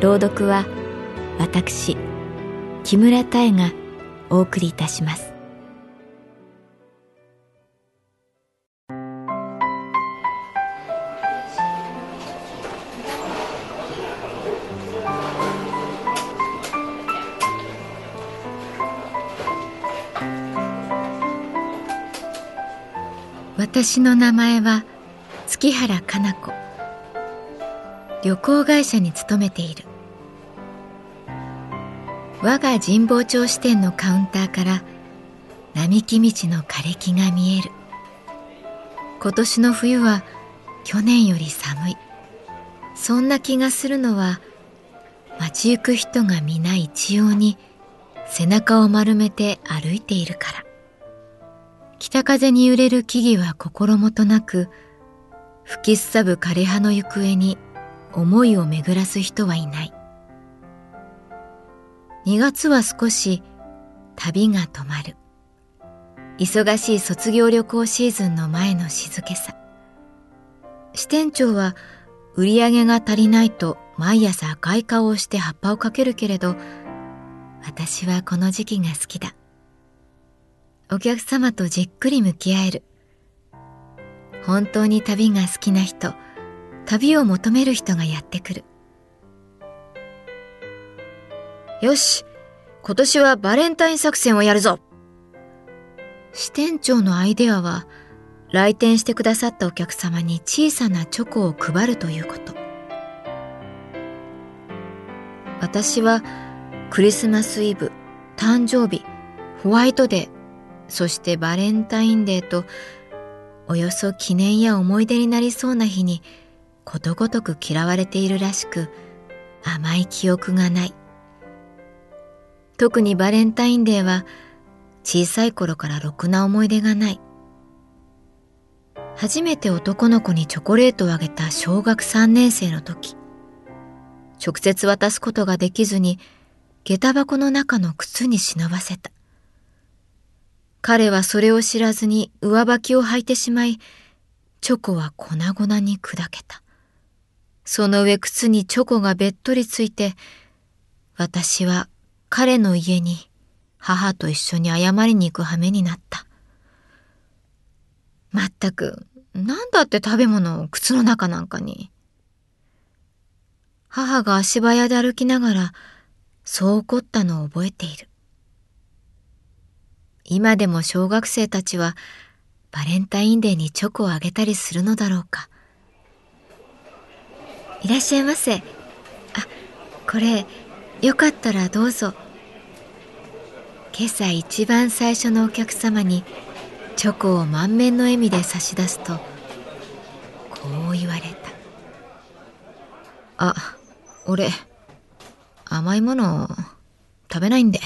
朗読は私木村多江がお送りいたします。私の名前は月原かな子。旅行会社に勤めている。我が神保町支店のカウンターから並木道の枯れ木が見える。今年の冬は去年より寒い。そんな気がするのは街行く人が皆一様に背中を丸めて歩いているから。北風に揺れる木々は心もとなく吹きすさぶ枯れ葉の行方に思いを巡らす人はいない。2月は少し旅が止まる。忙しい卒業旅行シーズンの前の静けさ。支店長は売り上げが足りないと毎朝赤い顔をして葉っぱをかけるけれど私はこの時期が好きだ。お客様とじっくり向き合える。本当に旅が好きな人旅を求める人がやってくる。よし今年はバレンタイン作戦をやるぞ。支店長のアイデアは来店してくださったお客様に小さなチョコを配るということ。私はクリスマスイブ誕生日ホワイトデーそしてバレンタインデーとおよそ記念や思い出になりそうな日にことごとく嫌われているらしく甘い記憶がない。特にバレンタインデーは小さい頃からろくな思い出がない初めて男の子にチョコレートをあげた小学3年生の時直接渡すことができずに下駄箱の中の靴に忍ばせた彼はそれを知らずに上履きを履いてしまい、チョコは粉々に砕けた。その上靴にチョコがべっとりついて、私は彼の家に母と一緒に謝りに行く羽目になった。まったく、なんだって食べ物を靴の中なんかに。母が足早で歩きながら、そう怒ったのを覚えている。今でも小学生たちはバレンタインデーにチョコをあげたりするのだろうか。いらっしゃいませ。あ、これ、よかったらどうぞ。今朝一番最初のお客様にチョコを満面の笑みで差し出すと、こう言われた。あ、俺、甘いもの食べないんで。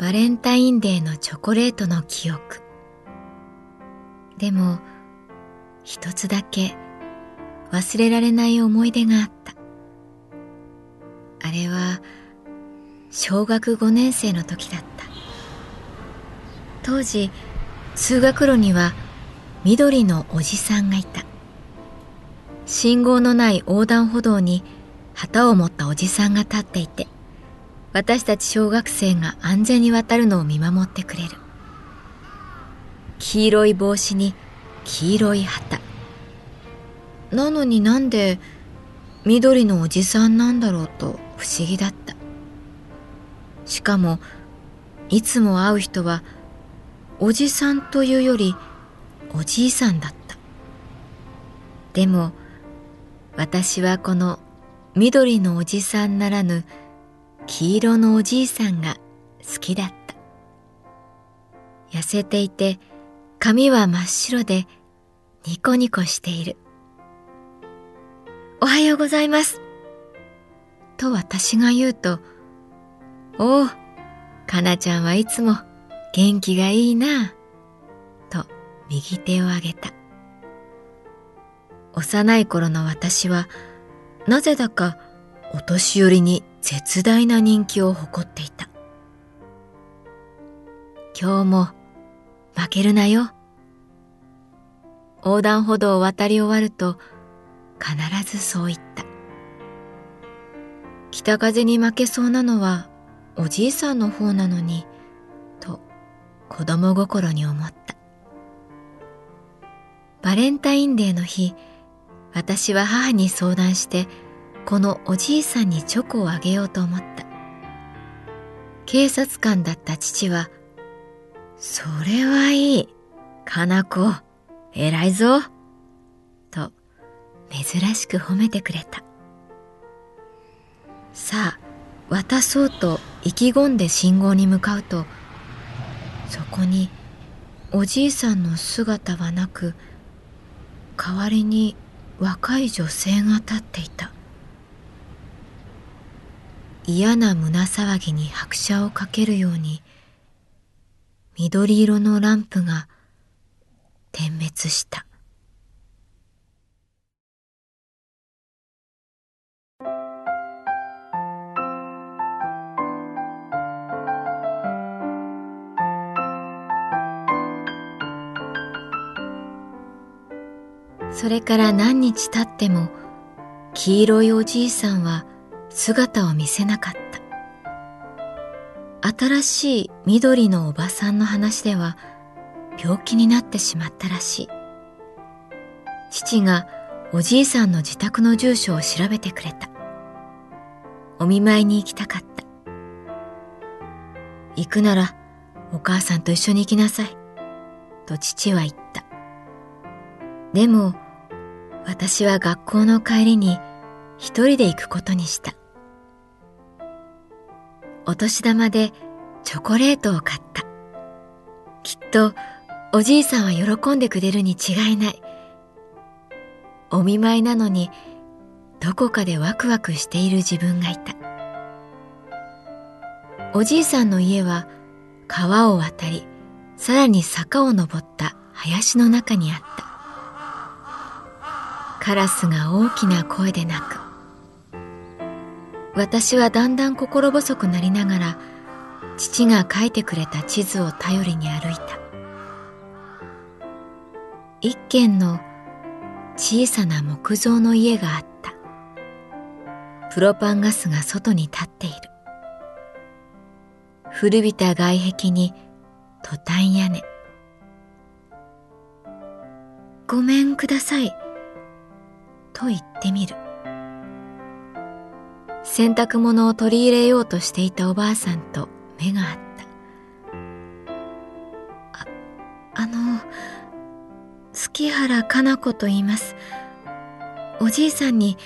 バレンタインデーのチョコレートの記憶でも一つだけ忘れられない思い出があった。あれは小学5年生の時だった。当時通学路には緑のおじさんがいた。信号のない横断歩道に旗を持ったおじさんが立っていて私たち小学生が安全に渡るのを見守ってくれる。黄色い帽子に黄色い旗。なのになんで緑のおじさんなんだろうと不思議だった。しかもいつも会う人はおじさんというよりおじいさんだった。でも私はこの緑のおじさんならぬ黄色のおじいさんが好きだった。痩せていて髪は真っ白でニコニコしている。おはようございます。と私が言うと、おお、かなちゃんはいつも元気がいいな。と右手を上げた。幼い頃の私は、なぜだかお年寄りに絶大な人気を誇っていた。今日も負けるなよ。横断歩道を渡り終わると、必ずそう言った。北風に負けそうなのはおじいさんの方なのに、と子供心に思った。バレンタインデーの日、私は母に相談して、このおじいさんにチョコをあげようと思った。警察官だった父は、それはいい。かな子、偉いぞ。珍しく褒めてくれた。さあ渡そうと意気込んで信号に向かうとそこにおじいさんの姿はなく代わりに若い女性が立っていた。嫌な胸騒ぎに拍車をかけるように緑色のランプが点滅した。それから何日経っても黄色いおじいさんは姿を見せなかった。新しい緑のおばさんの話では病気になってしまったらしい。父がおじいさんの自宅の住所を調べてくれた。お見舞いに行きたかった。行くならお母さんと一緒に行きなさい。と父は言った。でも私は学校の帰りに一人で行くことにした。お年玉でチョコレートを買った。きっとおじいさんは喜んでくれるに違いない。お見舞いなのにどこかでワクワクしている自分がいた。おじいさんの家は川を渡り、さらに坂を登った林の中にあった。カラスが大きな声で鳴く。私はだんだん心細くなりながら父が書いてくれた地図を頼りに歩いた。一軒の小さな木造の家があった。プロパンガスが外に立っている。古びた外壁にトタン屋根。ごめんください。と言ってみる。洗濯物を取り入れようとしていたおばあさんと目が合った。あ、あの、月原かな子と言います。おじいさんに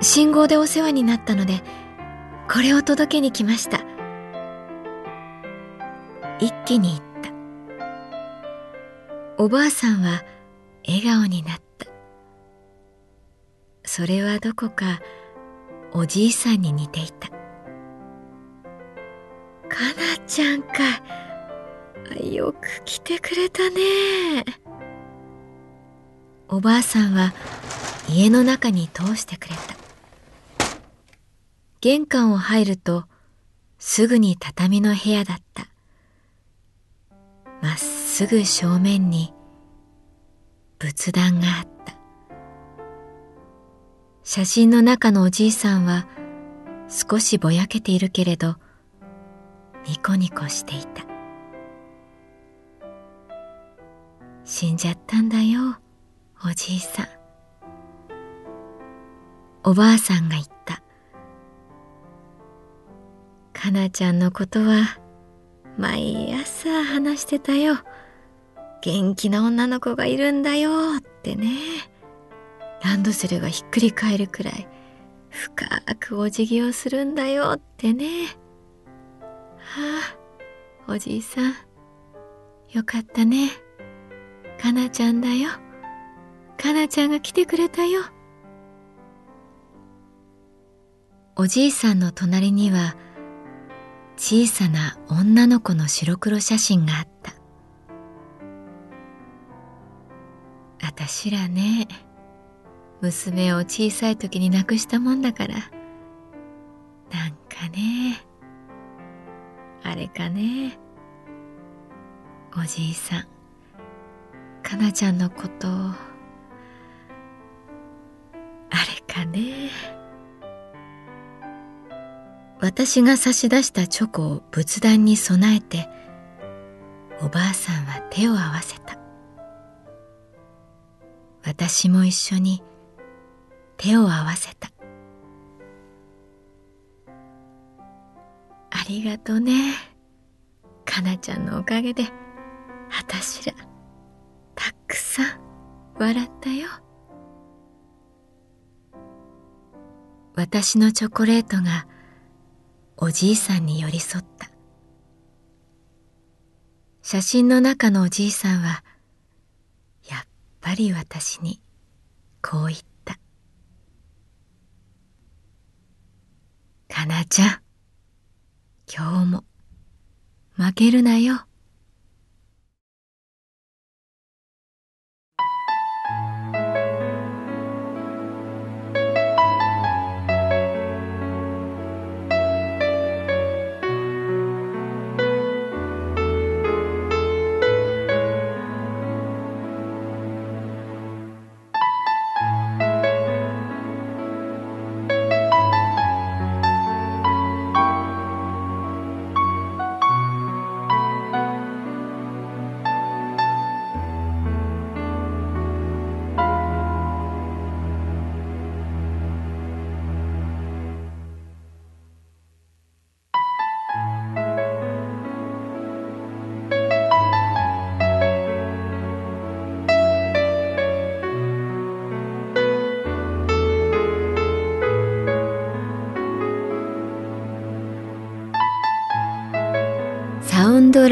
信号でお世話になったので、これを届けに来ました。一気に言った。おばあさんは笑顔になった。それはどこかおじいさんに似ていた。かなちゃんか。よく来てくれたね。おばあさんは家の中に通してくれた。玄関を入るとすぐに畳の部屋だった。まっすぐ正面に仏壇があった。写真の中のおじいさんは少しぼやけているけれどニコニコしていた死んじゃったんだよ、おじいさん。おばあさんが言った。かなちゃんのことは毎朝話してたよ。元気な女の子がいるんだよってね。ランドセルがひっくり返るくらい深くお辞儀をするんだよってね。はあ、おじいさん。よかったね。かなちゃんだよ。かなちゃんが来てくれたよ。おじいさんの隣には小さな女の子の白黒写真があった。あたしらね、娘を小さい時に亡くしたもんだから、なんかね、あれかね、おじいさん、かなちゃんのこと、あれかね。私が差し出したチョコを仏壇に備えておばあさんは手を合わせた。私も一緒に手を合わせたありがとねかなちゃんのおかげであたしらたくさん笑ったよ私のチョコレートがおじいさんに寄り添った。写真の中のおじいさんは、やっぱり私にこう言った。かなちゃん、今日も負けるなよ。